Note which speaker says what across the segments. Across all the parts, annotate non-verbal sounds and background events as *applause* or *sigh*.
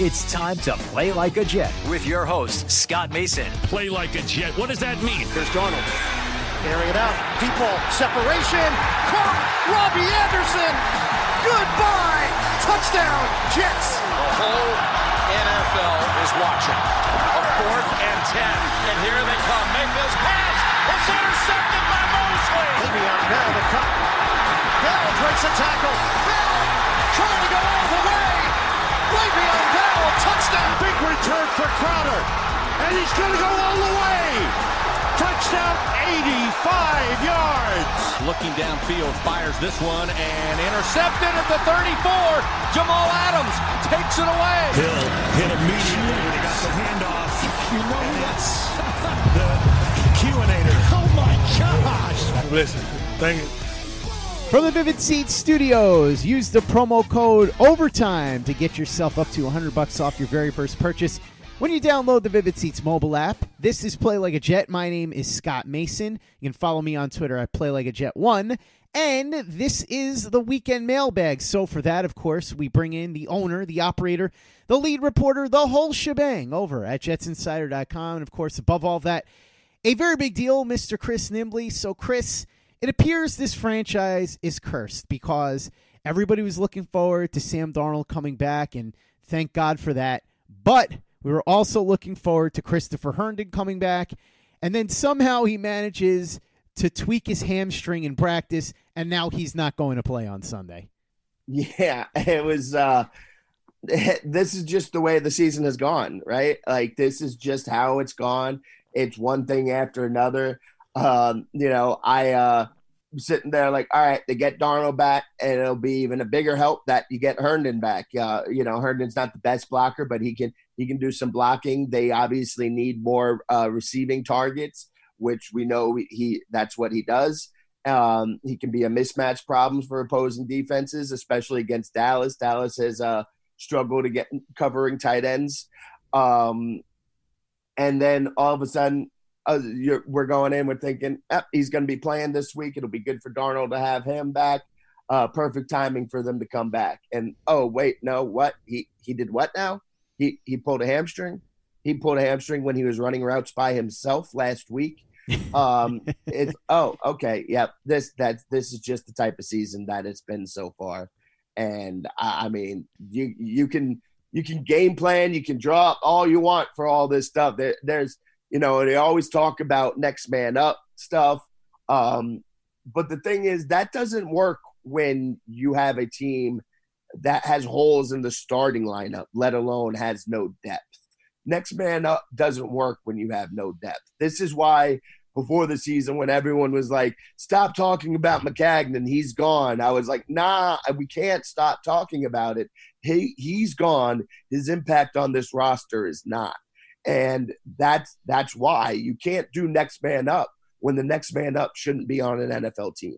Speaker 1: It's time to play like a Jet with your host, Scott Mason.
Speaker 2: Play like a Jet. What does that mean?
Speaker 3: There's Darnold. Airing it out. Deep ball. Separation. Caught. Robbie Anderson. Goodbye. Touchdown. Jets.
Speaker 4: The whole NFL is watching. A fourth and ten. And here they come. Mayfield's pass. It's intercepted by Mosley.
Speaker 3: Le'Veon Bell the cut. Bell breaks a tackle. Bell trying to go all the way. Le'Veon Bell, touchdown.
Speaker 5: Big return for Crowder. And he's going to go all the way. Touchdown, 85 yards.
Speaker 4: Looking downfield, fires this one and intercepted at the 34. Jamal Adams takes it away.
Speaker 5: Hill hit immediately when he got the handoff. You know that's the QAnator.
Speaker 2: Oh my gosh.
Speaker 5: Listen, thank you.
Speaker 6: From the Vivid Seats Studios, use the promo code OVERTIME to get yourself up to 100 bucks off your very first purchase when you download the Vivid Seats mobile app. This is Play Like a Jet. My name is Scott Mason. You can follow me on Twitter at Play Like a Jet One. And this is the weekend mailbag. So for that, of course, we bring in the owner, the operator, the lead reporter, the whole shebang over at JetsInsider.com. And of course, above all that, a very big deal, Mr. Chris Nimbley. So Chris, it appears this franchise is cursed because everybody was looking forward to Sam Darnold coming back, and thank God for that. But we were also looking forward to Christopher Herndon coming back, and then somehow he manages to tweak his hamstring in practice, and now he's not going to play on Sunday.
Speaker 7: Yeah, *laughs* it was. uh *laughs* This is just the way the season has gone, right? Like this is just how it's gone. It's one thing after another. Um, you know, I uh sitting there like, all right, they get Darnold back, and it'll be even a bigger help that you get Herndon back. Uh, you know, Herndon's not the best blocker, but he can he can do some blocking. They obviously need more uh, receiving targets, which we know he that's what he does. Um, he can be a mismatch problem for opposing defenses, especially against Dallas. Dallas has uh, struggled to get covering tight ends. Um, and then all of a sudden, uh, we're going in, we're thinking eh, he's going to be playing this week. It'll be good for Darnold to have him back. Uh, perfect timing for them to come back. And oh wait, no, what he he did what now? He he pulled a hamstring. He pulled a hamstring when he was running routes by himself last week. Um, *laughs* it's oh okay, yeah. This that this is just the type of season that it's been so far. And I, I mean, you you can you can game plan, you can draw up all you want for all this stuff. There, there's you know, they always talk about next man up stuff. Um, but the thing is, that doesn't work when you have a team that has holes in the starting lineup, let alone has no depth. Next man up doesn't work when you have no depth. This is why before the season, when everyone was like, stop talking about Maccagnan, he's gone. I was like, nah, we can't stop talking about it. He, he's gone. His impact on this roster is not and that's that's why you can't do next man up when the next man up shouldn't be on an NFL team.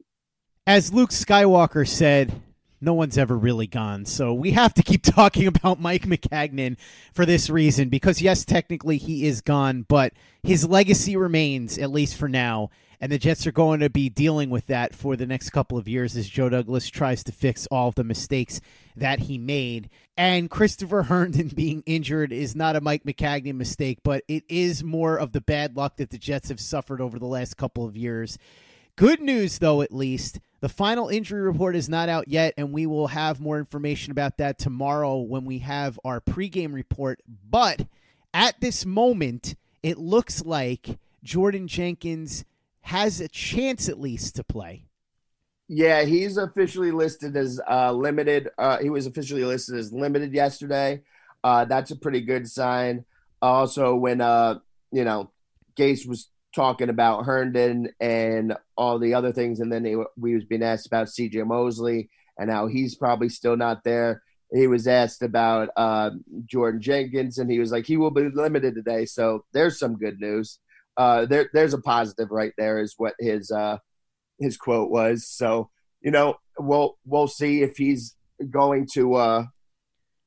Speaker 6: As Luke Skywalker said, no one's ever really gone. So we have to keep *laughs* talking about Mike Maccagnan for this reason because yes, technically he is gone, but his legacy remains at least for now. And the Jets are going to be dealing with that for the next couple of years as Joe Douglas tries to fix all of the mistakes that he made. And Christopher Herndon *laughs* being injured is not a Mike Maccagnan mistake, but it is more of the bad luck that the Jets have suffered over the last couple of years. Good news, though, at least The final injury report is not out yet, and we will have more information about that tomorrow when we have our pregame report. But at this moment, it looks like Jordan Jenkins has a chance at least to play.
Speaker 7: Yeah, he's officially listed as uh, limited. Uh, he was officially listed as limited yesterday. Uh, that's a pretty good sign. Also, when uh, you know Gase was talking about Herndon and all the other things, and then he, we was being asked about C.J. Mosley and how he's probably still not there. He was asked about uh, Jordan Jenkins, and he was like, he will be limited today. So there's some good news. Uh, there, there's a positive right there, is what his uh, his quote was. So you know, we'll we'll see if he's going to uh,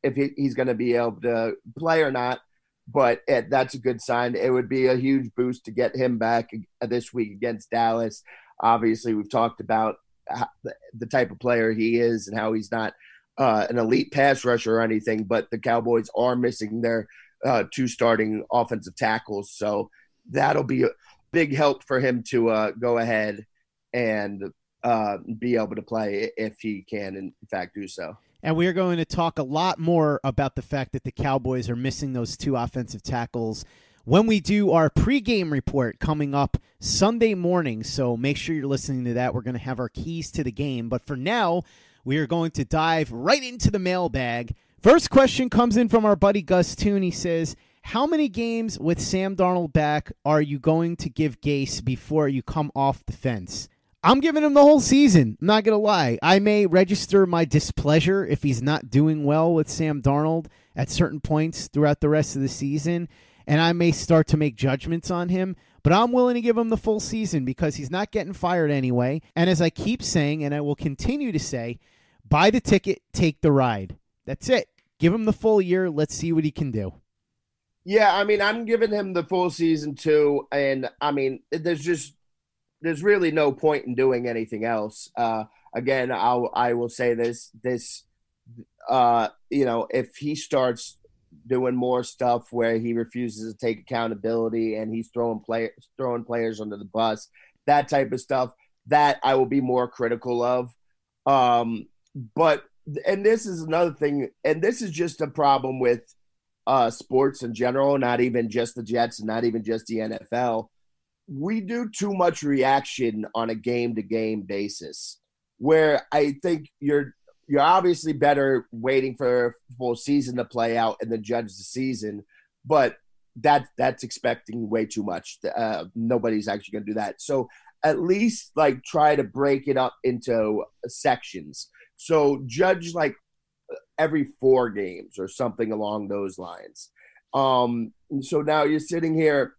Speaker 7: if he, he's going to be able to play or not. But it, that's a good sign. It would be a huge boost to get him back this week against Dallas. Obviously, we've talked about the type of player he is and how he's not uh, an elite pass rusher or anything, but the Cowboys are missing their uh, two starting offensive tackles. So that'll be a big help for him to uh, go ahead and uh, be able to play if he can, in fact, do so.
Speaker 6: And we are going to talk a lot more about the fact that the Cowboys are missing those two offensive tackles when we do our pregame report coming up Sunday morning. So make sure you're listening to that. We're going to have our keys to the game. But for now, we are going to dive right into the mailbag. First question comes in from our buddy Gus Toon. He says, How many games with Sam Darnold back are you going to give Gase before you come off the fence? I'm giving him the whole season. I'm not going to lie. I may register my displeasure if he's not doing well with Sam Darnold at certain points throughout the rest of the season, and I may start to make judgments on him. But I'm willing to give him the full season because he's not getting fired anyway. And as I keep saying, and I will continue to say, buy the ticket, take the ride. That's it. Give him the full year. Let's see what he can do.
Speaker 7: Yeah, I mean, I'm giving him the full season too, and I mean, there's just there's really no point in doing anything else. Uh, again, I'll I will say this this uh, you know if he starts doing more stuff where he refuses to take accountability and he's throwing play throwing players under the bus, that type of stuff, that I will be more critical of. Um, but and this is another thing, and this is just a problem with uh, sports in general, not even just the Jets and not even just the NFL we do too much reaction on a game to game basis where I think you're you're obviously better waiting for a full season to play out and then judge the season, but that that's expecting way too much. Uh, nobody's actually going to do that. So at least like try to break it up into sections. So judge like every four games or something along those lines. Um, so now you're sitting here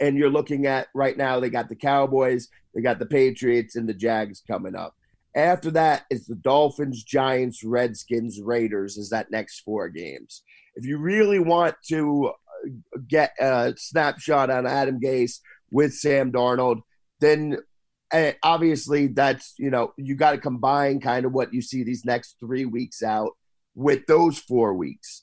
Speaker 7: and you're looking at right now they got the Cowboys, they got the Patriots, and the Jags coming up. After that is the Dolphins, Giants, Redskins, Raiders. Is that next four games? If you really want to uh, get a snapshot on Adam Gase with Sam Darnold, then uh, obviously that's you know you got to combine kind of what you see these next three weeks out with those four weeks.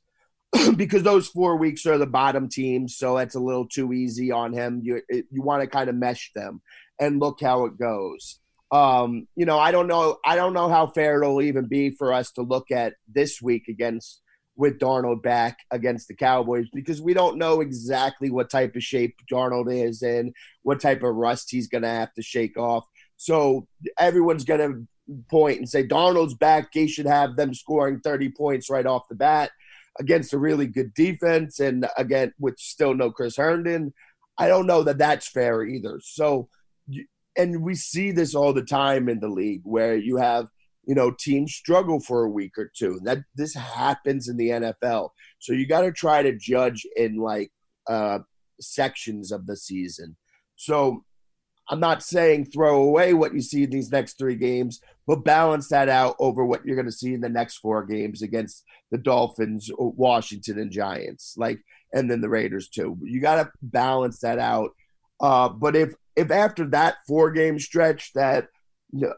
Speaker 7: *clears throat* because those four weeks are the bottom teams, so that's a little too easy on him. You you want to kind of mesh them and look how it goes. Um, you know, I don't know. I don't know how fair it'll even be for us to look at this week against with Darnold back against the Cowboys because we don't know exactly what type of shape Darnold is and what type of rust he's going to have to shake off. So everyone's going to point and say Darnold's back. He should have them scoring 30 points right off the bat against a really good defense, and again with still no Chris Herndon. I don't know that that's fair either. So, and we see this all the time in the league where you have you know teams struggle for a week or two. That this happens in the NFL. So you got to try to judge in like uh, sections of the season. So I'm not saying throw away what you see in these next three games, but balance that out over what you're going to see in the next four games against the Dolphins, Washington, and Giants, like, and then the Raiders too. You got to balance that out. Uh, but if if after that four game stretch, that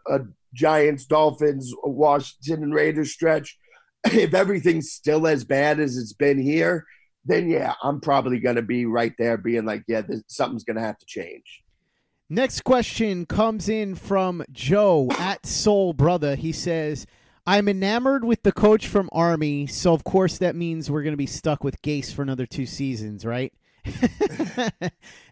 Speaker 7: uh, Giants, Dolphins, Washington, and Raiders stretch, *laughs* if everything's still as bad as it's been here, then yeah, I'm probably going to be right there, being like, yeah, this, something's going to have to change.
Speaker 6: Next question comes in from Joe at Soul Brother. He says, I'm enamored with the coach from Army, so of course that means we're going to be stuck with Gase for another two seasons, right? *laughs*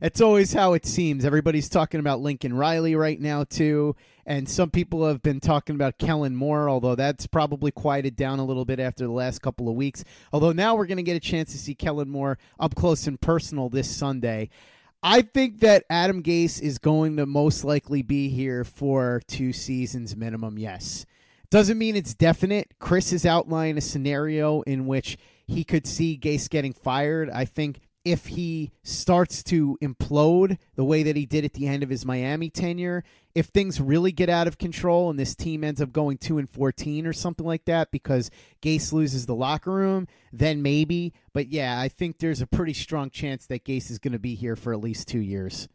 Speaker 6: It's always how it seems. Everybody's talking about Lincoln Riley right now, too. And some people have been talking about Kellen Moore, although that's probably quieted down a little bit after the last couple of weeks. Although now we're going to get a chance to see Kellen Moore up close and personal this Sunday. I think that Adam Gase is going to most likely be here for two seasons minimum, yes. Doesn't mean it's definite. Chris has outlined a scenario in which he could see Gase getting fired. I think if he starts to implode the way that he did at the end of his Miami tenure, if things really get out of control and this team ends up going 2 and 14 or something like that because Gase loses the locker room, then maybe. But yeah, I think there's a pretty strong chance that Gase is going to be here for at least 2 years.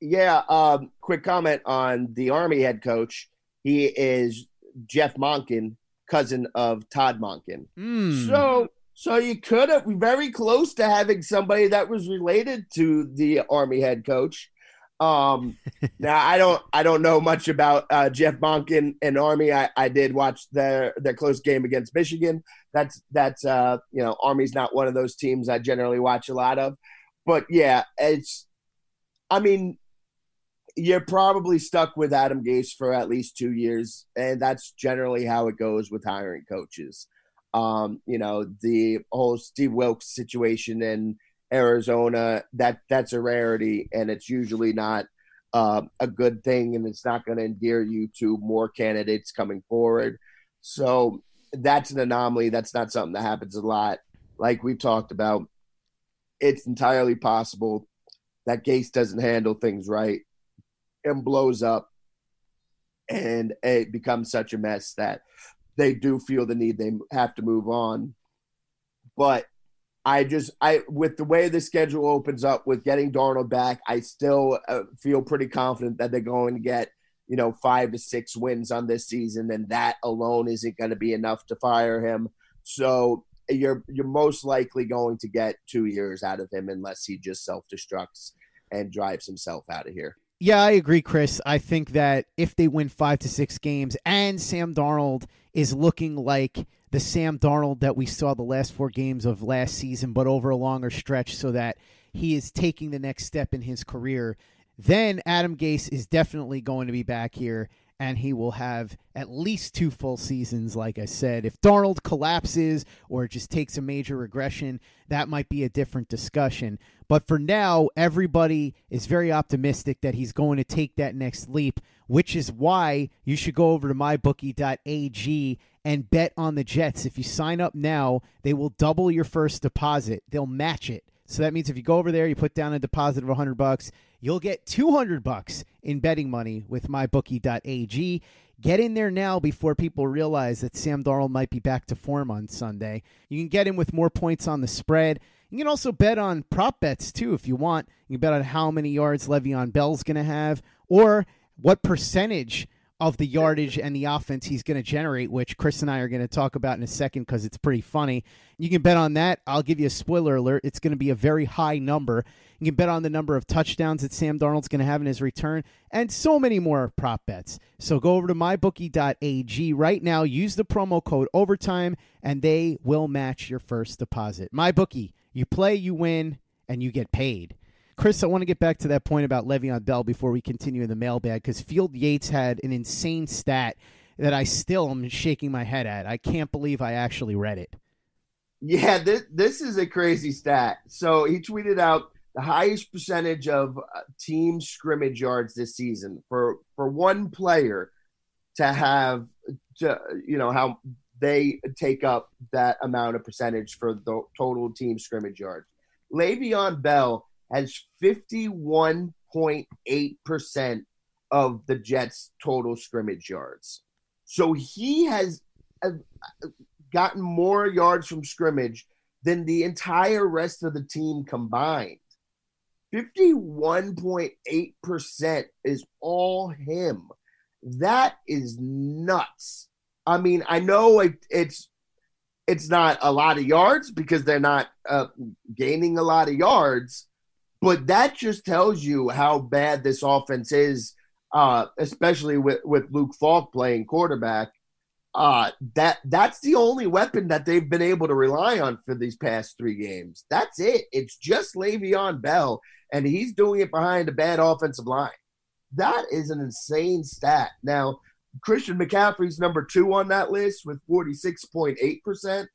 Speaker 7: Yeah, um, quick comment on the Army head coach. He is Jeff Monken, cousin of Todd Monken.
Speaker 6: Mm.
Speaker 7: So so you could have very close to having somebody that was related to the Army head coach. Um, *laughs* now I don't I don't know much about uh, Jeff Monken and Army. I, I did watch their their close game against Michigan. That's that's uh, you know Army's not one of those teams I generally watch a lot of, but yeah, it's. I mean, you're probably stuck with Adam Gase for at least two years, and that's generally how it goes with hiring coaches. Um, you know, the whole Steve Wilks situation in Arizona, that that's a rarity and it's usually not uh, a good thing and it's not going to endear you to more candidates coming forward. So that's an anomaly. That's not something that happens a lot. Like we've talked about, it's entirely possible that Gase doesn't handle things right and blows up and it becomes such a mess that they do feel the need they have to move on. But I just I with the way the schedule opens up with getting Darnold back, I still uh, feel pretty confident that they're going to get you know five to six wins on this season, and that alone isn't going to be enough to fire him. So you're you're most likely going to get two years out of him unless he just self destructs and drives himself out of here.
Speaker 6: Yeah, I agree, Chris. I think that if they win five to six games and Sam Darnold is looking like the Sam Darnold that we saw the last four games of last season, but over a longer stretch, so that he is taking the next step in his career, then Adam Gase is definitely going to be back here and he will have at least two full seasons, like I said. If Darnold collapses or just takes a major regression, that might be a different discussion. But for now, everybody is very optimistic that he's going to take that next leap, which is why you should go over to mybookie.ag and bet on the Jets. If you sign up now, they will double your first deposit, they'll match it. So that means if you go over there, you put down a deposit of 100 bucks, you'll get 200 bucks in betting money with mybookie.ag. Get in there now before people realize that Sam Darnold might be back to form on Sunday. You can get in with more points on the spread. You can also bet on prop bets too if you want. You can bet on how many yards Le'Veon Bell's going to have or what percentage of the yardage and the offense he's going to generate, which Chris and I are going to talk about in a second because it's pretty funny. You can bet on that. I'll give you a spoiler alert. It's going to be a very high number. You can bet on the number of touchdowns that Sam Darnold's going to have in his return and so many more prop bets. So go over to mybookie.ag right now. Use the promo code OVERTIME and they will match your first deposit. MyBookie, you play, you win, and you get paid. Chris, I want to get back to that point about Le'Veon Bell before we continue in the mailbag because Field Yates had an insane stat that I still am shaking my head at. I can't believe I actually read it.
Speaker 7: Yeah, this, this is a crazy stat. So he tweeted out the highest percentage of uh, team scrimmage yards this season for for one player to have to you know how they take up that amount of percentage for the total team scrimmage yards. Le'Veon Bell has 51.8% of the Jets' total scrimmage yards. So he has uh, gotten more yards from scrimmage than the entire rest of the team combined. 51.8% is all him. That is nuts. I mean, I know it, it's it's not a lot of yards because they're not uh, gaining a lot of yards, But that just tells you how bad this offense is, uh, especially with, with Luke Falk playing quarterback. Uh, that that's the only weapon that they've been able to rely on for these past three games. That's it. It's just Le'Veon Bell, and he's doing it behind a bad offensive line. That is an insane stat. Now, Christian McCaffrey's number two on that list with 46.8%.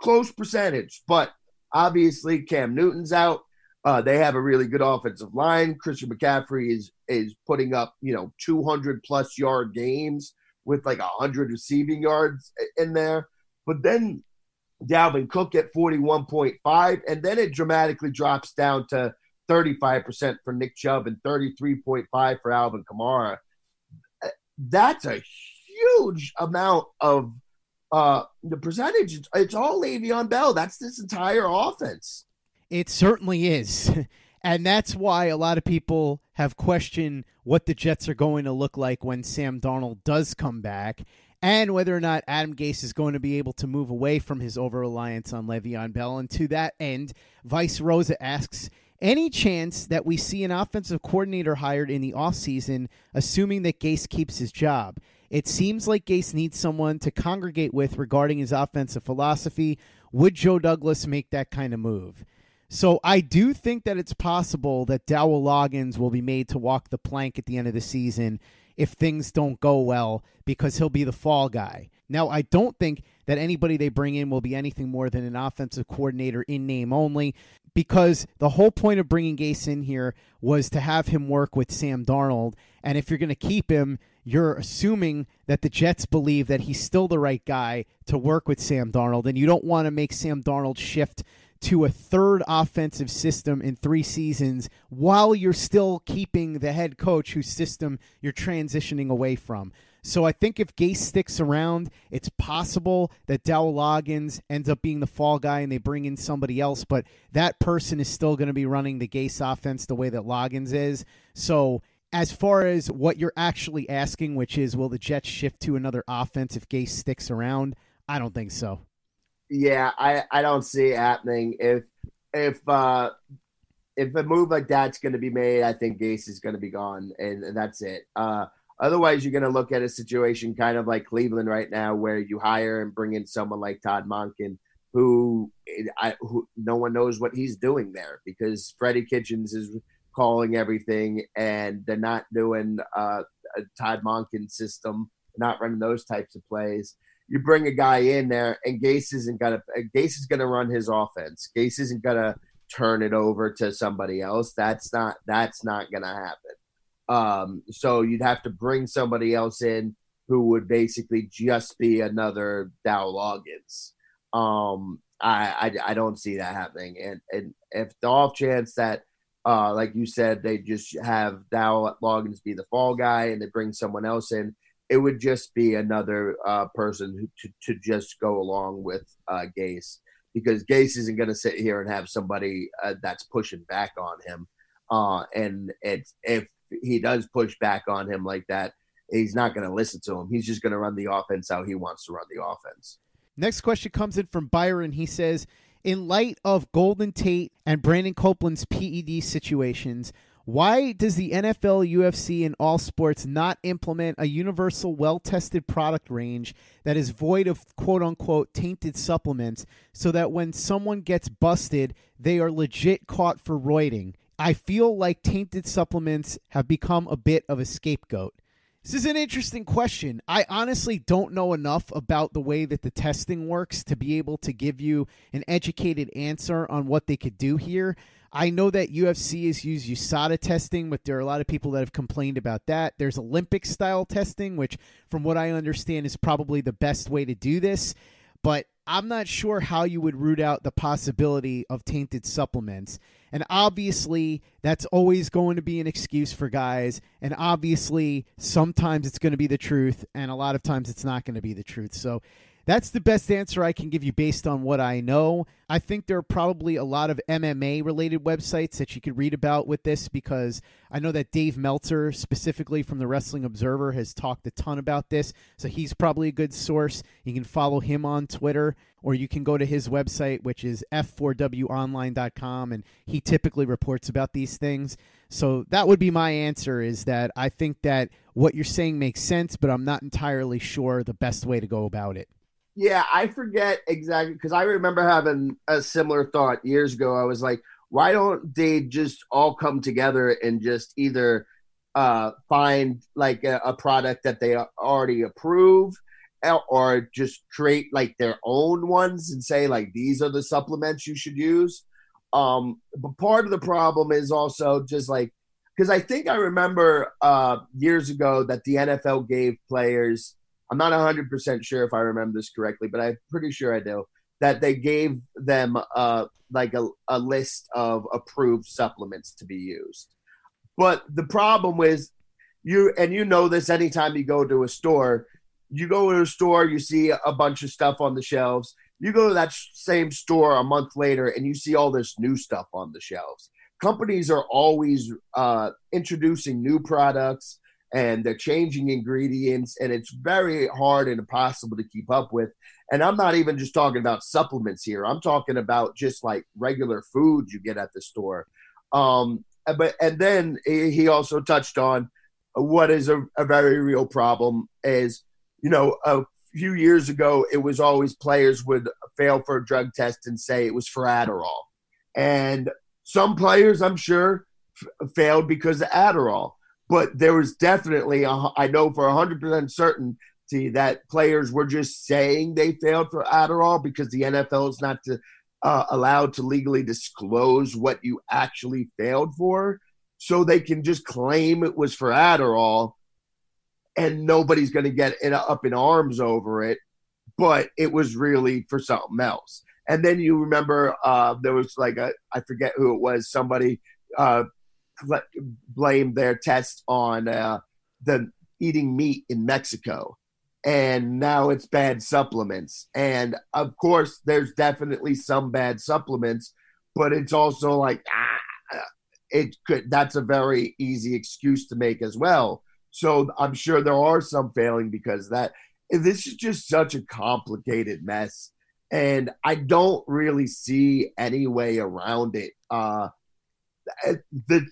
Speaker 7: Close percentage, but obviously Cam Newton's out. Uh, they have a really good offensive line. Christian McCaffrey is is putting up you know 200 plus yard games with like 100 receiving yards in there. But then Dalvin Cook at 41.5, and then it dramatically drops down to 35% for Nick Chubb and 33.5 for Alvin Kamara. That's a huge amount of uh, the percentage. It's all Le'Veon Bell. That's this entire offense.
Speaker 6: It certainly is. *laughs* And that's why a lot of people have questioned what the Jets are going to look like when Sam Darnold does come back and whether or not Adam Gase is going to be able to move away from his over reliance on Le'Veon Bell. And to that end, Vice Rosa asks any chance that we see an offensive coordinator hired in the offseason, assuming that Gase keeps his job? It seems like Gase needs someone to congregate with regarding his offensive philosophy. Would Joe Douglas make that kind of move? So I do think that it's possible that Dowell Loggains will be made to walk the plank at the end of the season if things don't go well because he'll be the fall guy. Now, I don't think that anybody they bring in will be anything more than an offensive coordinator in name only because the whole point of bringing Gase in here was to have him work with Sam Darnold. And if you're going to keep him, you're assuming that the Jets believe that he's still the right guy to work with Sam Darnold. And you don't want to make Sam Darnold shift to a third offensive system in three seasons while you're still keeping the head coach whose system you're transitioning away from. So I think if Gase sticks around, it's possible that Dowell Loggains ends up being the fall guy and they bring in somebody else, but that person is still going to be running the Gase offense the way that Loggains is. So as far as what you're actually asking, which is will the Jets shift to another offense if Gase sticks around? I don't think so.
Speaker 7: Yeah, I, I don't see it happening. If if uh if a move like that's going to be made, I think Gase is going to be gone, and, that's it. Uh, otherwise, you're going to look at a situation kind of like Cleveland right now, where you hire and bring in someone like Todd Monken, who I who no one knows what he's doing there because Freddie Kitchens is calling everything, and they're not doing uh, a Todd Monken system, not running those types of plays you bring a guy in there, and Gase isn't gonna Gase is gonna run his offense. Gase isn't gonna turn it over to somebody else. That's not that's not gonna happen. Um, so you'd have to bring somebody else in who would basically just be another Dow Loggains. Um, I, I, I don't see that happening. And and if the off chance that uh, like you said, they just have Dow Loggains be the fall guy and they bring someone else in it would just be another uh, person to, to just go along with uh, Gase because Gase isn't going to sit here and have somebody uh, that's pushing back on him. Uh, and if he does push back on him like that, he's not going to listen to him. He's just going to run the offense how he wants to run the offense.
Speaker 6: Next question comes in from Byron. He says, in light of Golden Tate and Brandon Copeland's PED situations, why does the NFL, UFC, and all sports not implement a universal, well tested product range that is void of quote unquote tainted supplements so that when someone gets busted, they are legit caught for roiding? I feel like tainted supplements have become a bit of a scapegoat. This is an interesting question. I honestly don't know enough about the way that the testing works to be able to give you an educated answer on what they could do here. I know that UFC has used USADA testing, but there are a lot of people that have complained about that. There's Olympic style testing, which, from what I understand, is probably the best way to do this. But I'm not sure how you would root out the possibility of tainted supplements. And obviously, that's always going to be an excuse for guys. And obviously, sometimes it's going to be the truth, and a lot of times it's not going to be the truth. So That's the best answer I can give you based on what I know. I think there are probably a lot of MMA related websites that you could read about with this because I know that Dave Meltzer, specifically from the Wrestling Observer, has talked a ton about this. So he's probably a good source. You can follow him on Twitter or you can go to his website, which is f4wonline.com, and he typically reports about these things. So that would be my answer is that I think that what you're saying makes sense, but I'm not entirely sure the best way to go about it.
Speaker 7: Yeah, I forget exactly because I remember having a similar thought years ago. I was like, why don't they just all come together and just either uh, find like a, a product that they already approve or just create like their own ones and say like these are the supplements you should use um but part of the problem is also just like because i think i remember uh years ago that the nfl gave players i'm not 100% sure if i remember this correctly but i'm pretty sure i do that they gave them uh like a, a list of approved supplements to be used but the problem is, you and you know this anytime you go to a store you go to a store, you see a bunch of stuff on the shelves. You go to that same store a month later and you see all this new stuff on the shelves. Companies are always uh, introducing new products and they're changing ingredients, and it's very hard and impossible to keep up with. And I'm not even just talking about supplements here. I'm talking about just like regular food you get at the store. Um, but and then he also touched on what is a, a very real problem is you know, a few years ago, it was always players would fail for a drug test and say it was for Adderall. And some players, I'm sure, f- failed because of Adderall. But there was definitely, a, I know for 100% certainty that players were just saying they failed for Adderall because the NFL is not to, uh, allowed to legally disclose what you actually failed for. So they can just claim it was for Adderall and nobody's going to get it up in arms over it. But it was really for something else. And then you remember uh, there was like a I forget who it was. Somebody uh, blamed their test on uh, the eating meat in Mexico, and now it's bad supplements. And of course, there's definitely some bad supplements, but it's also like ah, it could. That's a very easy excuse to make as well so I'm sure there are some failing because that. This is just such a complicated mess, and I don't really see any way around it. Uh, the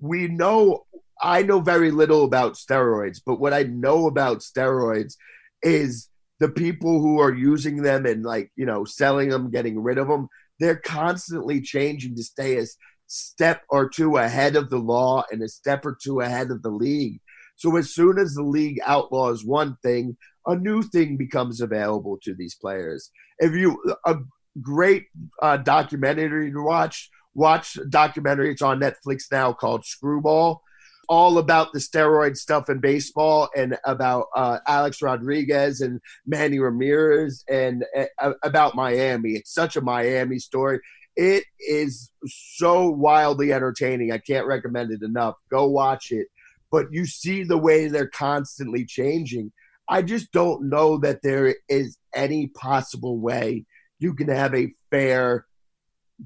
Speaker 7: we know I know very little about steroids, but what I know about steroids is the people who are using them and like you know selling them, getting rid of them. They're constantly changing to stay a step or two ahead of the law and a step or two ahead of the league. So as soon as the league outlaws one thing, a new thing becomes available to these players. If you a great uh, documentary to watch, watch documentary. It's on Netflix now called Screwball. All about the steroid stuff in baseball and about uh, Alex Rodriguez and Manny Ramirez and uh, about Miami. It's such a Miami story. It is so wildly entertaining. I can't recommend it enough. Go watch it but you see the way they're constantly changing. I just don't know that there is any possible way you can have a fair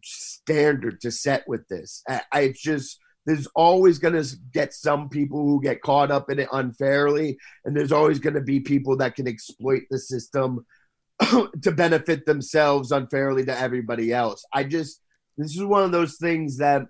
Speaker 7: standard to set with this. I, I just there's always going to get some people who get caught up in it unfairly, and there's always going to be people that can exploit the system *clears throat* to benefit themselves unfairly to everybody else. I just this is one of those things that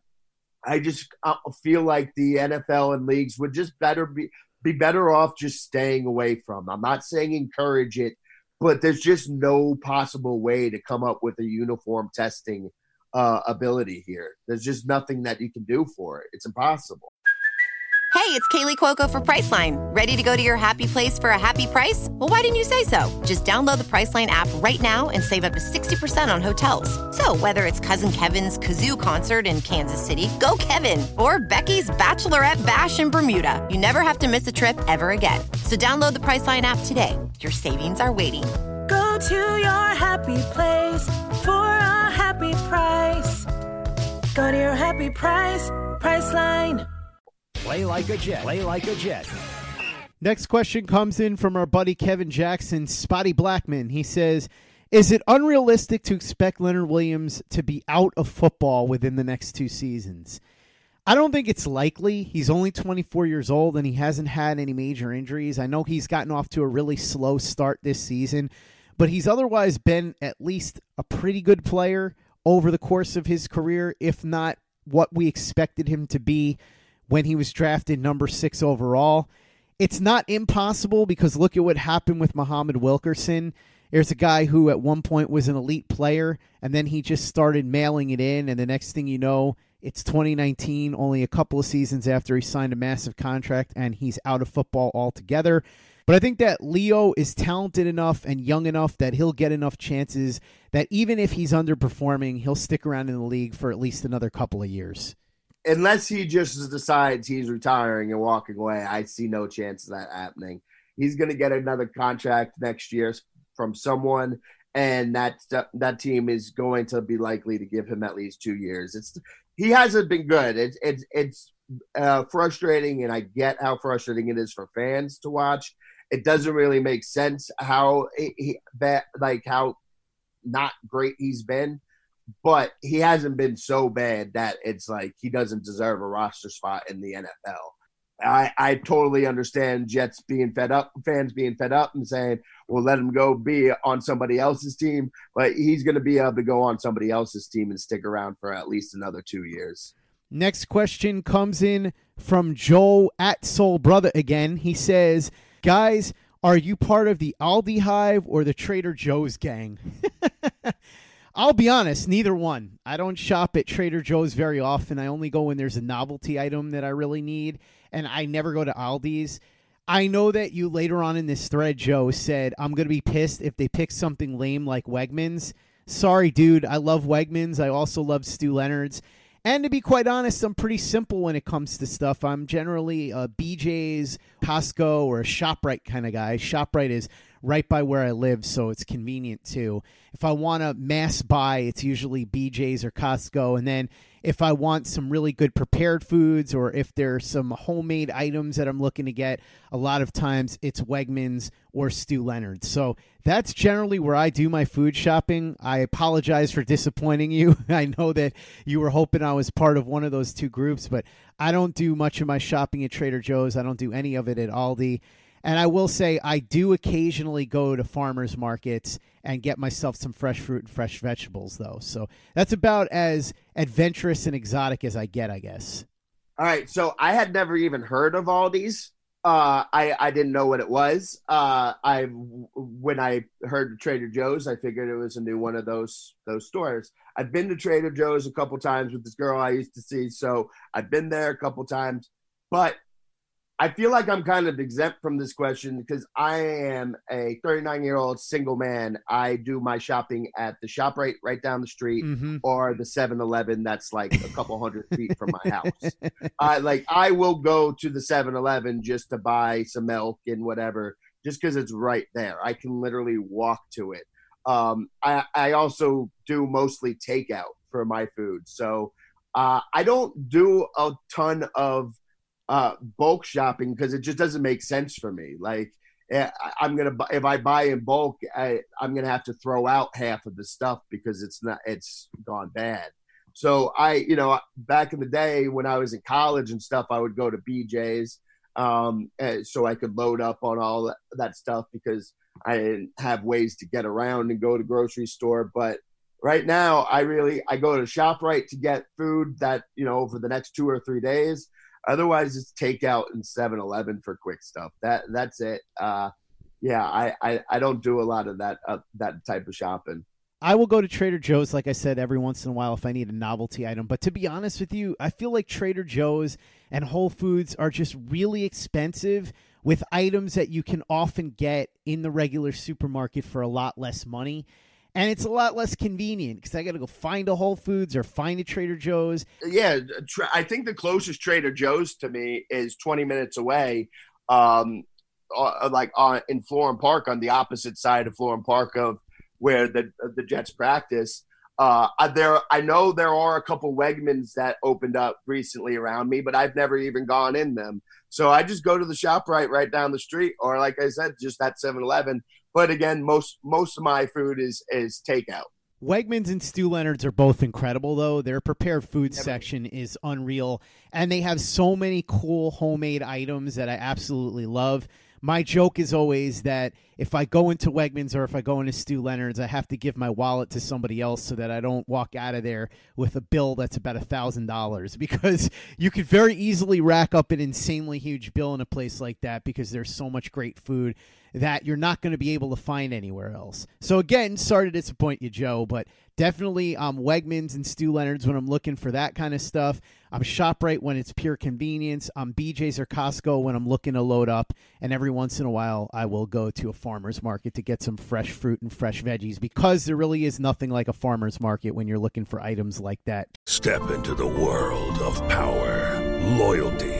Speaker 7: I just uh, feel like the NFL and leagues would just better be be better off just staying away from. I'm not saying encourage it, but there's just no possible way to come up with a uniform testing uh, ability here. There's just nothing that you can do for it. It's impossible.
Speaker 8: Hey, it's Kaley Cuoco for Priceline. Ready to go to your happy place for a happy price? Well, why didn't you say so? Just download the Priceline app right now and save up to 60% on hotels. So, whether it's Cousin Kevin's Kazoo concert in Kansas City, go Kevin, or Becky's Bachelorette Bash in Bermuda, you never have to miss a trip ever again. So, download the Priceline app today. Your savings are waiting.
Speaker 9: Go to your happy place for a happy price. Go to your happy price, Priceline.
Speaker 1: Play like a Jet. Play like a Jet.
Speaker 6: Next question comes in from our buddy Kevin Jackson, Spotty Blackman. He says, "Is it unrealistic to expect Leonard Williams to be out of football within the next two seasons?" I don't think it's likely. He's only 24 years old and he hasn't had any major injuries. I know he's gotten off to a really slow start this season, but he's otherwise been at least a pretty good player over the course of his career, if not what we expected him to be when he was drafted number six overall. It's not impossible because look at what happened with Muhammad Wilkerson. There's a guy who at one point was an elite player, and then he just started mailing it in, and the next thing you know, it's 2019, only a couple of seasons after he signed a massive contract, and he's out of football altogether. But I think that Leo is talented enough and young enough that he'll get enough chances that even if he's underperforming, he'll stick around in the league for at least another couple of years.
Speaker 7: Unless he just decides he's retiring and walking away, I see no chance of that happening. He's going to get another contract next year from someone, and that that team is going to be likely to give him at least two years. It's he hasn't been good. It's it's it's uh, frustrating, and I get how frustrating it is for fans to watch. It doesn't really make sense how he, he like how not great he's been, but he hasn't been so bad that it's like he doesn't deserve a roster spot in the NFL. I, I totally understand Jets being fed up, fans being fed up and saying, well, let him go be on somebody else's team. But he's going to be able to go on somebody else's team and stick around for at least another two years.
Speaker 6: Next question comes in from Joe at Soul Brother again. He says, Guys, are you part of the Aldi Hive or the Trader Joe's gang? *laughs* I'll be honest, neither one. I don't shop at Trader Joe's very often. I only go when there's a novelty item that I really need, and I never go to Aldi's. I know that you later on in this thread, Joe, said, I'm going to be pissed if they pick something lame like Wegmans. Sorry, dude. I love Wegmans. I also love Stew Leonard's. And to be quite honest, I'm pretty simple when it comes to stuff. I'm generally a BJ's, Costco, or a ShopRite kind of guy. ShopRite is right by where I live, so it's convenient too. If I want to mass buy, it's usually BJ's or Costco. And then if I want some really good prepared foods or if there's some homemade items that I'm looking to get, a lot of times it's Wegmans or Stew Leonard. So that's generally where I do my food shopping. I apologize for disappointing you. *laughs* I know that you were hoping I was part of one of those two groups, but I don't do much of my shopping at Trader Joe's. I don't do any of it at Aldi. And I will say, I do occasionally go to farmers markets and get myself some fresh fruit and fresh vegetables, though. So that's about as adventurous and exotic as I get, I guess.
Speaker 7: All right. So I had never even heard of Aldi's. Uh, I I didn't know what it was. Uh, I when I heard Trader Joe's, I figured it was a new one of those those stores. I've been to Trader Joe's a couple times with this girl I used to see, so I've been there a couple times. But I feel like I'm kind of exempt from this question because I am a 39 year old single man. I do my shopping at the ShopRite right down the street mm-hmm. or the 7-Eleven that's like a couple hundred feet from my *laughs* house. I like I will go to the 7-Eleven just to buy some milk and whatever, just because it's right there. I can literally walk to it. Um, I, I also do mostly takeout for my food, so uh, I don't do a ton of uh, bulk shopping because it just doesn't make sense for me. Like eh, I'm gonna if I buy in bulk, I, I'm gonna have to throw out half of the stuff because it's not it's gone bad. So I, you know, back in the day when I was in college and stuff, I would go to BJ's um, eh, so I could load up on all that, stuff because I didn't have ways to get around and go to grocery store. But right now, I really I go to ShopRite to get food that you know for the next two or three days. Otherwise, it's takeout and 7-Eleven for quick stuff. That that's it. Uh, yeah, I, I, I don't do a lot of that uh, that type of shopping.
Speaker 6: I will go to Trader Joe's, like I said, every once in a while if I need a novelty item. But to be honest with you, I feel like Trader Joe's and Whole Foods are just really expensive with items that you can often get in the regular supermarket for a lot less money and it's a lot less convenient because I got to go find a Whole Foods or find a Trader Joe's.
Speaker 7: Yeah, I think the closest Trader Joe's to me is 20 minutes away, um, uh, like on in Florham Park on the opposite side of Florham Park of where the the Jets practice. Uh, there, I know there are a couple Wegmans that opened up recently around me, but I've never even gone in them. So I just go to the ShopRite right down the street, or like I said, just that 7-Eleven. But again, most most of my food is is takeout.
Speaker 6: Wegmans and Stew Leonard's are both incredible, though. Their prepared food section is unreal, and they have so many cool homemade items that I absolutely love. My joke is always that if I go into Wegmans or if I go into Stew Leonard's, I have to give my wallet to somebody else so that I don't walk out of there with a bill that's about a thousand dollars *laughs* because you could very easily rack up an insanely huge bill in a place like that because there's so much great food that you're not going to be able to find anywhere else. So again, sorry to disappoint you, Joe, but definitely um, Wegmans and Stew Leonard's when I'm looking for that kind of stuff. I'm ShopRite when it's pure convenience. I'm BJ's or Costco when I'm looking to load up, and every once in a while I will go to a farmer's market to get some fresh fruit and fresh veggies because there really is nothing like a farmer's market when you're looking for items like that.
Speaker 10: Step into the world of power, loyalty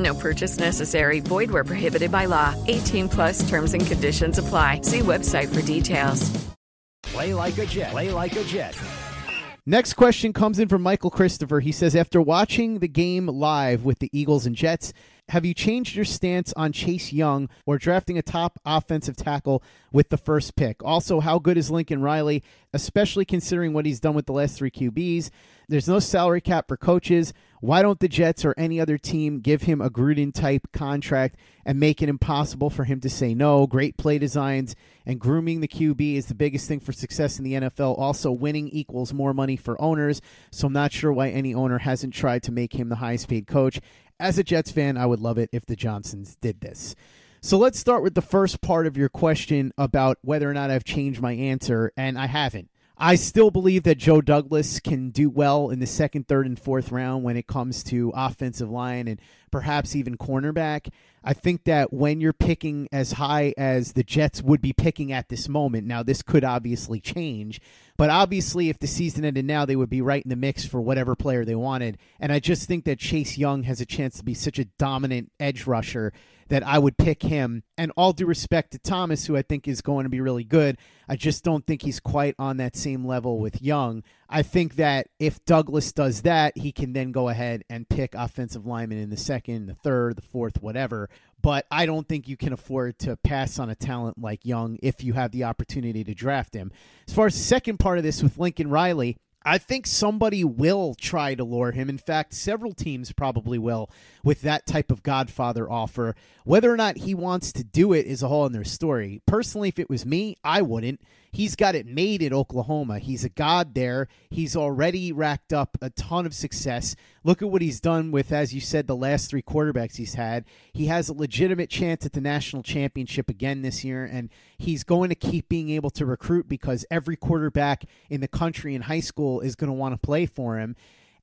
Speaker 11: No purchase necessary. Void where prohibited by law. 18 plus terms and conditions apply. See website for details.
Speaker 1: Play like a Jet. Play like a Jet.
Speaker 6: Next question comes in from Michael Christopher. He says, After watching the game live with the Eagles and Jets, have you changed your stance on Chase Young or drafting a top offensive tackle with the first pick? Also, how good is Lincoln Riley, especially considering what he's done with the last three QBs? There's no salary cap for coaches. Why don't the Jets or any other team give him a Gruden type contract and make it impossible for him to say no? Great play designs and grooming the QB is the biggest thing for success in the NFL. Also, winning equals more money for owners. So I'm not sure why any owner hasn't tried to make him the highest paid coach. As a Jets fan, I would love it if the Johnsons did this. So let's start with the first part of your question about whether or not I've changed my answer, and I haven't. I still believe that Joe Douglas can do well in the second, third, and fourth round when it comes to offensive line and perhaps even cornerback. I think that when you're picking as high as the Jets would be picking at this moment, now this could obviously change, but obviously if the season ended now, they would be right in the mix for whatever player they wanted. And I just think that Chase Young has a chance to be such a dominant edge rusher that I would pick him. And all due respect to Thomas, who I think is going to be really good, I just don't think he's quite on that same level with Young. I think that if Douglas does that, he can then go ahead and pick offensive linemen in the second, the third, the fourth, whatever. But I don't think you can afford to pass on a talent like Young if you have the opportunity to draft him. As far as the second part of this with Lincoln Riley, I think somebody will try to lure him. In fact, several teams probably will with that type of Godfather offer. Whether or not he wants to do it is a whole other story. Personally, if it was me, I wouldn't. He's got it made at Oklahoma. He's a god there. He's already racked up a ton of success. Look at what he's done with, as you said, the last three quarterbacks he's had. He has a legitimate chance at the national championship again this year, and he's going to keep being able to recruit because every quarterback in the country in high school is going to want to play for him.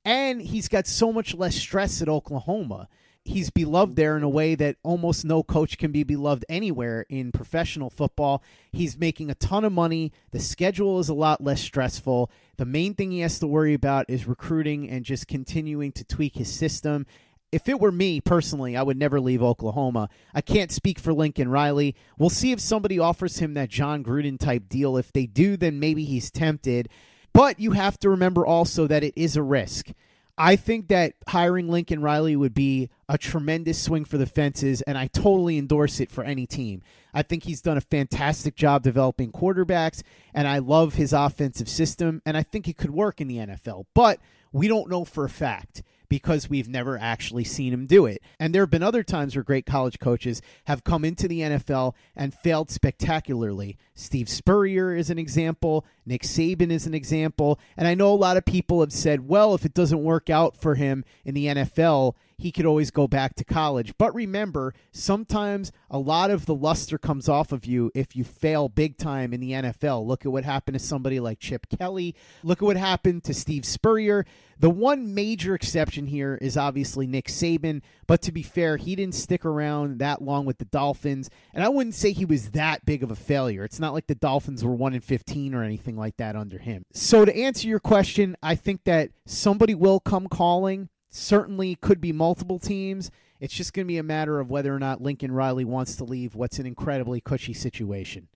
Speaker 6: And he's got so much less stress at Oklahoma he's beloved there in a way that almost no coach can be beloved anywhere in professional football. He's making a ton of money. The schedule is a lot less stressful. The main thing he has to worry about is recruiting and just continuing to tweak his system. If it were me personally, I would never leave Oklahoma. I can't speak for Lincoln Riley. We'll see if somebody offers him that Jon Gruden type deal. If they do, then maybe he's tempted. But you have to remember also that it is a risk. I think that hiring Lincoln Riley would be a tremendous swing for the fences, and I totally endorse it for any team. I think he's done a fantastic job developing quarterbacks, and I love his offensive system, and I think it could work in the NFL. But we don't know for a fact. Because we've never actually seen him do it. And there have been other times where great college coaches have come into the NFL and failed spectacularly. Steve Spurrier is an example, Nick Saban is an example, and I know a lot of people have said, well, if it doesn't work out for him in the NFL, he could always go back to college. But remember, sometimes a lot of the luster comes off of you if you fail big time in the NFL. Look at what happened to somebody like Chip Kelly. Look at what happened to Steve Spurrier. The one major exception here is obviously Nick Saban, but to be fair, he didn't stick around that long with the Dolphins, and I wouldn't say he was that big of a failure. It's not like the Dolphins were 1 in 15 or anything like that under him. So to answer your question, I think that somebody will come calling certainly could be multiple teams. It's just going to be a matter of whether or not Lincoln Riley wants to leave what's an incredibly cushy situation.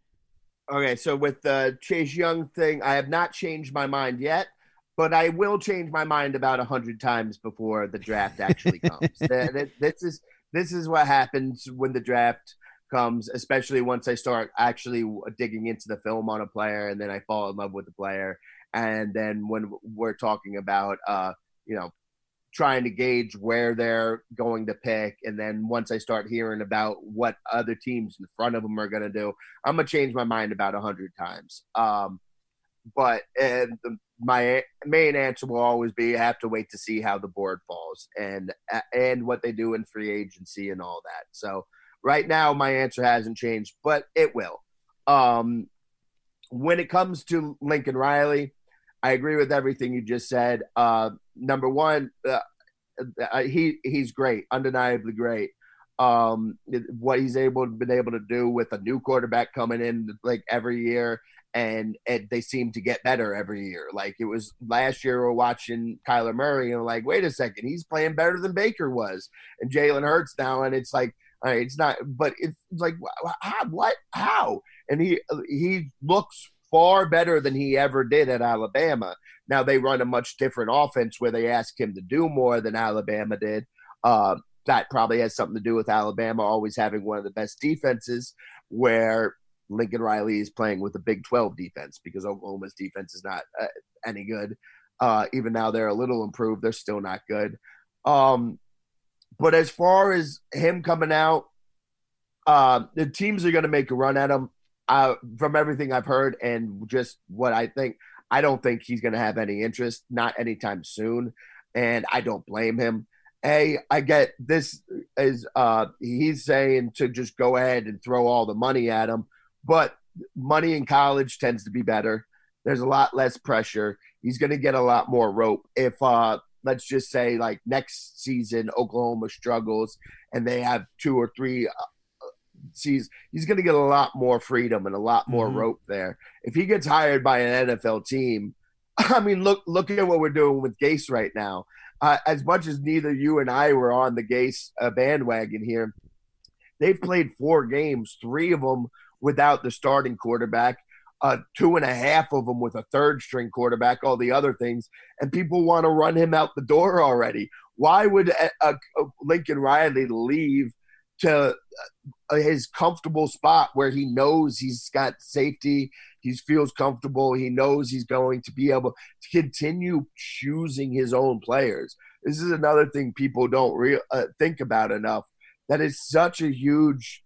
Speaker 7: Okay, so with the Chase Young thing, I have not changed my mind yet, but I will change my mind about a hundred times before the draft actually *laughs* comes. this is this is what happens when the draft comes, especially once I start actually digging into the film on a player, and then I fall in love with the player, and then when we're talking about, uh, you know, trying to gauge where they're going to pick. And then once I start hearing about what other teams in front of them are going to do, I'm going to change my mind about a hundred times. Um, but and the, my main answer will always be: I have to wait to see how the board falls and and what they do in free agency and all that. So right now, my answer hasn't changed, but it will. Um, when it comes to Lincoln Riley, I agree with everything you just said. Uh, number one, uh, uh, he he's great, undeniably great. Um, what he's able been able to do with a new quarterback coming in like every year, and, and they seem to get better every year. Like it was last year, we we're watching Kyler Murray, and like, wait a second, he's playing better than Baker was, and Jalen Hurts now, and it's like. it's not, but it's like, how, what, how? And he he looks far better than he ever did at Alabama. Now they run a much different offense where they ask him to do more than Alabama did. Uh, that probably has something to do with Alabama always having one of the best defenses, where Lincoln Riley is playing with a Big 12 defense because Oklahoma's defense is not uh, any good. Uh, even now they're a little improved, they're still not good. Um, but as far as him coming out, uh, the teams are going to make a run at him uh, from everything I've heard and just what I think, I don't think he's going to have any interest, not anytime soon. And I don't blame him. Hey, I get this is uh, he's saying to just go ahead and throw all the money at him, but money in college tends to be better. There's a lot less pressure. He's going to get a lot more rope if uh, let's just say like next season Oklahoma struggles and they have two or three uh, sees he's going to get a lot more freedom and a lot more mm-hmm. rope there. If he gets hired by an NFL team, *laughs* I mean, look look at what we're doing with Gase right now. Uh, as much as neither you and I were on the Gase uh, bandwagon here, they've played four games, three of them without the starting quarterback. Uh, two and a half of them with a third string quarterback, all the other things, and people want to run him out the door already. Why would a, a Lincoln Riley leave to uh, his comfortable spot where he knows he's got safety, he feels comfortable, he knows he's going to be able to continue choosing his own players. This is another thing people don't re- uh, think about enough. That is such a huge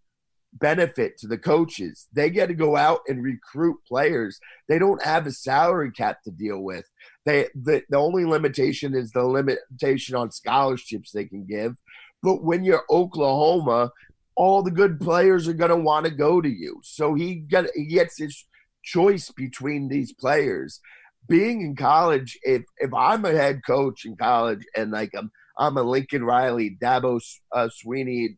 Speaker 7: benefit to the coaches. They get to go out and recruit players. They don't have a salary cap to deal with. They the, the only limitation is the limitation on scholarships they can give. But when you're Oklahoma, all the good players are going to want to go to you. So he, get, he gets his choice between these players. Being in college, if if I'm a head coach in college and like I'm I'm a Lincoln Riley, Dabo uh, Swinney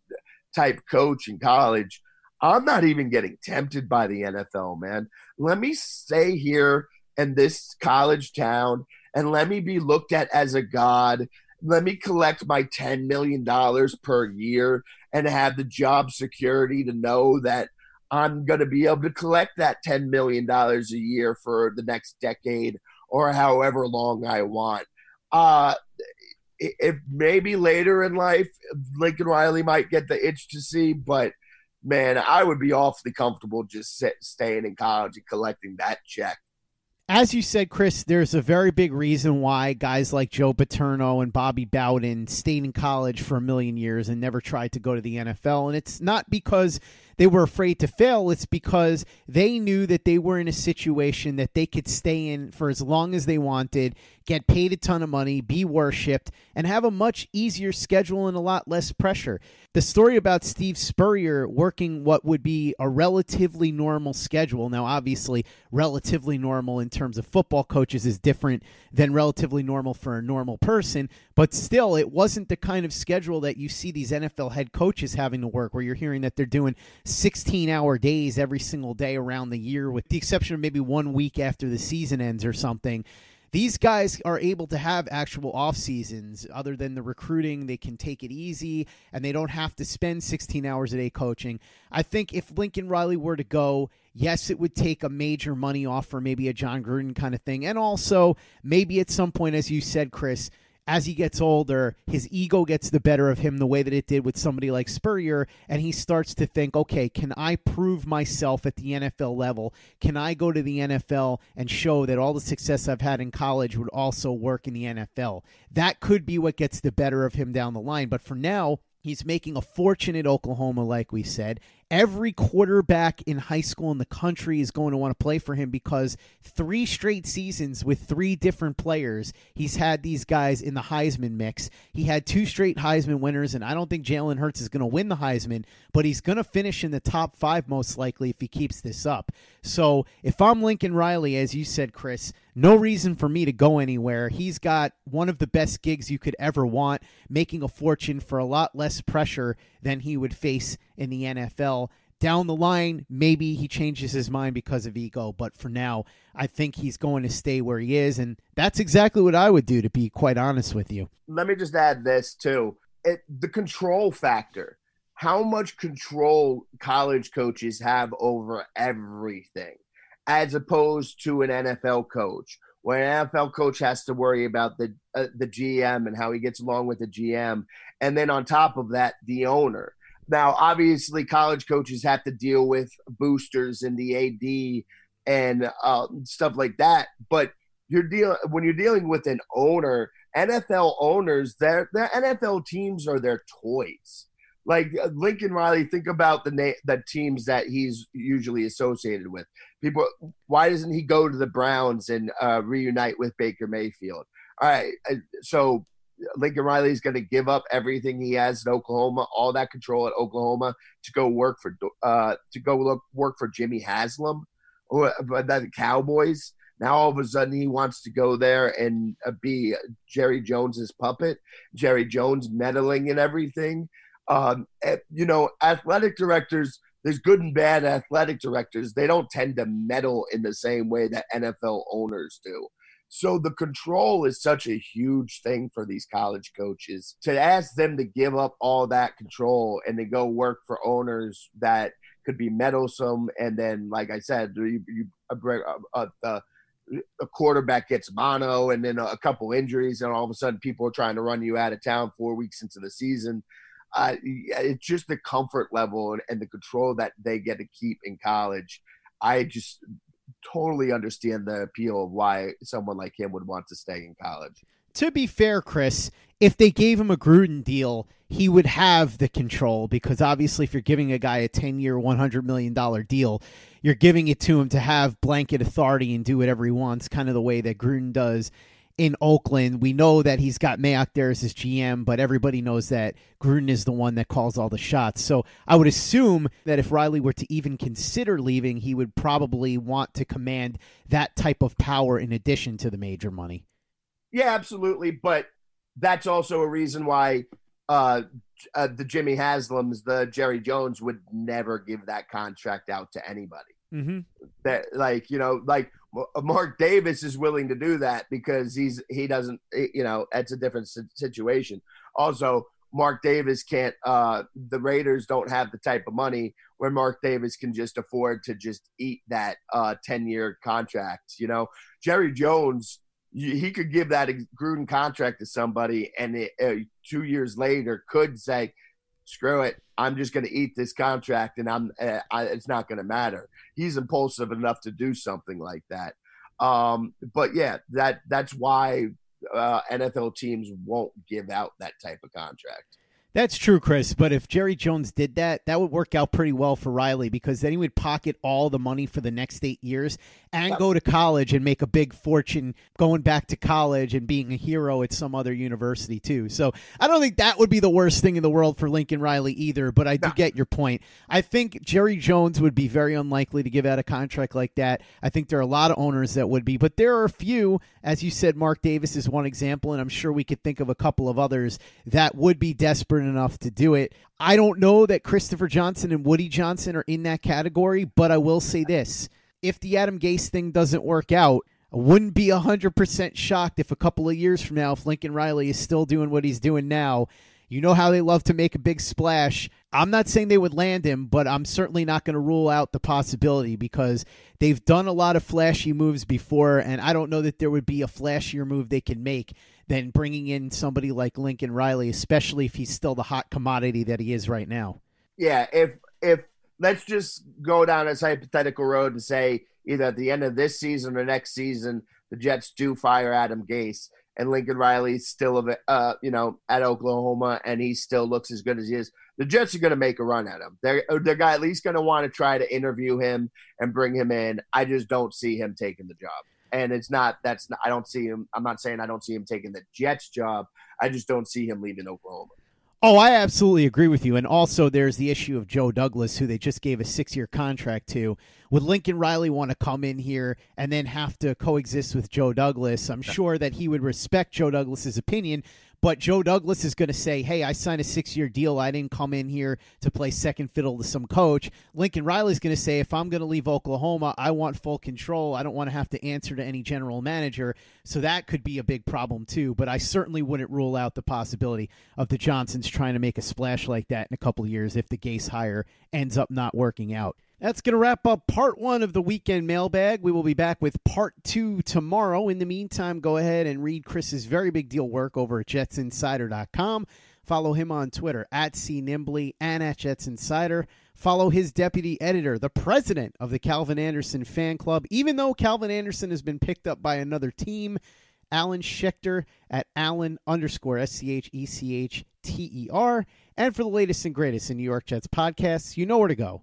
Speaker 7: type coach in college, I'm not even getting tempted by the NFL, man. Let me stay here in this college town and let me be looked at as a god let me collect my $10 million per year and have the job security to know that I'm going to be able to collect that $10 million a year for the next decade or however long I want. Uh, if maybe later in life, Lincoln Riley might get the itch to see, but man, I would be awfully comfortable just sit, staying in college and collecting that check.
Speaker 6: As you said, Chris, there's a very big reason why guys like Joe Paterno and Bobby Bowden stayed in college for a million years and never tried to go to the NFL. And it's not because they were afraid to fail. It's because they knew that they were in a situation that they could stay in for as long as they wanted, get paid a ton of money, be worshiped, and have a much easier schedule and a lot less pressure. The story about Steve Spurrier working what would be a relatively normal schedule. Now, obviously, relatively normal in terms of football coaches is different than relatively normal for a normal person, but still, it wasn't the kind of schedule that you see these NFL head coaches having to work, where you're hearing that they're doing 16 hour days every single day around the year, with the exception of maybe one week after the season ends or something. These guys are able to have actual off seasons other than the recruiting they can take it easy and they don't have to spend 16 hours a day coaching. I think if lincoln riley were to go yes it would take a major money offer, maybe a Jon gruden kind of thing. And also maybe at some point as you said chris as he gets older, his ego gets the better of him the way that it did with somebody like Spurrier, and he starts to think, okay, can I prove myself at the NFL level? Can I go to the NFL and show that all the success I've had in college would also work in the NFL? That could be what gets the better of him down the line. But for now, He's making a fortune at Oklahoma, like we said. Every quarterback in high school in the country is going to want to play for him because three straight seasons with three different players, he's had these guys in the Heisman mix. He had two straight Heisman winners, and I don't think Jalen Hurts is going to win the Heisman, but he's going to finish in the top five most likely if he keeps this up. So if I'm Lincoln Riley, as you said, Chris, no reason for me to go anywhere. He's got one of the best gigs you could ever want, making a fortune for a lot less pressure than he would face in the NFL. Down the line, maybe he changes his mind because of ego, but for now, I think he's going to stay where he is, and that's exactly what I would do, to be quite honest with you.
Speaker 7: Let me just add this too: it, the control factor. How much control college coaches have over everything as opposed to an NFL coach, where an NFL coach has to worry about the uh, the GM and how he gets along with the GM, and then on top of that, the owner. Now, obviously, college coaches have to deal with boosters and the AD and uh, stuff like that, but you're dealing when you're dealing with an owner. NFL owners, their their NFL teams are their toys like uh, Lincoln Riley, think about the na- the teams that he's usually associated with. People, why doesn't he go to the Browns and uh, reunite with Baker Mayfield? All right, uh, so Lincoln Riley is going to give up everything he has in Oklahoma, all that control at Oklahoma, to go work for uh, to go look work for Jimmy Haslam or uh, the Cowboys. Now all of a sudden he wants to go there and uh, be Jerry Jones's puppet, Jerry Jones meddling and everything. Um, you know, athletic directors, there's good and bad athletic directors. They don't tend to meddle in the same way that NFL owners do. So the control is such a huge thing for these college coaches. To ask them to give up all that control and to go work for owners that could be meddlesome, and then, like I said, you, you, uh, a quarterback gets mono, and then a couple injuries, and all of a sudden people are trying to run you out of town four weeks into the season uh, it's just the comfort level and, and the control that they get to keep in college. I just totally understand the appeal of why someone like him would want to stay in college.
Speaker 6: To be fair, Chris, if they gave him a Gruden deal, he would have the control because obviously, if you're giving a guy a 10 year, $100 million deal, you're giving it to him to have blanket authority and do whatever he wants, kind of the way that Gruden does in Oakland. We know that he's got Mayock there as his GM, but everybody knows that Gruden is the one that calls all the shots. So I would assume that if Riley were to even consider leaving, he would probably want to command that type of power in addition to the major money.
Speaker 7: Yeah, absolutely. But that's also a reason why uh, uh, the Jimmy Haslams, the Jerry Jones would never give that contract out to anybody.
Speaker 6: Mm-hmm.
Speaker 7: That like you know like Mark Davis is willing to do that because he's he doesn't you know it's a different situation. Also, Mark Davis can't. Uh, the Raiders don't have the type of money where Mark Davis can just afford to just eat that uh, ten year contract. You know, Jerry Jones he could give that Gruden contract to somebody, and it, uh, two years later could say, "Screw it, I'm just going to eat this contract, and I'm uh, I, it's not going to matter." He's impulsive enough to do something like that. Um, but yeah, that that's why uh, NFL teams won't give out that type of contract.
Speaker 6: That's true, Chris. But if Jerry Jones did that, that would work out pretty well for Riley because then he would pocket all the money for the next eight years and go to college and make a big fortune going back to college and being a hero at some other university, too. So I don't think that would be the worst thing in the world for Lincoln Riley either. But I do get your point. I think Jerry Jones would be very unlikely to give out a contract like that. I think there are a lot of owners that would be, but there are a few, as you said, Mark Davis is one example, and I'm sure we could think of a couple of others that would be desperate enough to do it. I don't know that Christopher Johnson and Woody Johnson are in that category, but I will say this. If the Adam Gase thing doesn't work out, I wouldn't be 100% shocked if a couple of years from now, if Lincoln Riley is still doing what he's doing now, you know how they love to make a big splash. I'm not saying they would land him, but I'm certainly not going to rule out the possibility because they've done a lot of flashy moves before, and I don't know that there would be a flashier move they can make than bringing in somebody like Lincoln Riley, especially if he's still the hot commodity that he is right now.
Speaker 7: Yeah, if if let's just go down this hypothetical road and say either at the end of this season or next season the Jets do fire Adam Gase and Lincoln Riley's still uh, you know at Oklahoma and he still looks as good as he is. The Jets are going to make a run at him. They're they're at least going to want to try to interview him and bring him in. I just don't see him taking the job. And it's not that's not, I don't see him. I'm not saying I don't see him taking the Jets job. I just don't see him leaving Oklahoma.
Speaker 6: Oh, I absolutely agree with you. And also, there's the issue of Joe Douglas, who they just gave a six year contract to. Would Lincoln Riley want to come in here and then have to coexist with Joe Douglas? I'm sure that he would respect Joe Douglas's opinion, but Joe Douglas is going to say, hey, I signed a six year deal. I didn't come in here to play second fiddle to some coach. Lincoln Riley's going to say, if I'm going to leave Oklahoma, I want full control. I don't want to have to answer to any general manager. So that could be a big problem, too. But I certainly wouldn't rule out the possibility of the Johnsons trying to make a splash like that in a couple years if the Gase hire ends up not working out. That's going to wrap up part one of the weekend mailbag. We will be back with part two tomorrow. In the meantime, go ahead and read Chris's very big deal work over at jetsinsider.com. Follow him on Twitter at cnimbly and at jetsinsider. Follow his deputy editor, the president of the Calvin Anderson fan club. Even though Calvin Anderson has been picked up by another team, Alan Schechter at Alan underscore S C H E C H T E R. And for the latest and greatest in New York Jets podcasts, you know where to go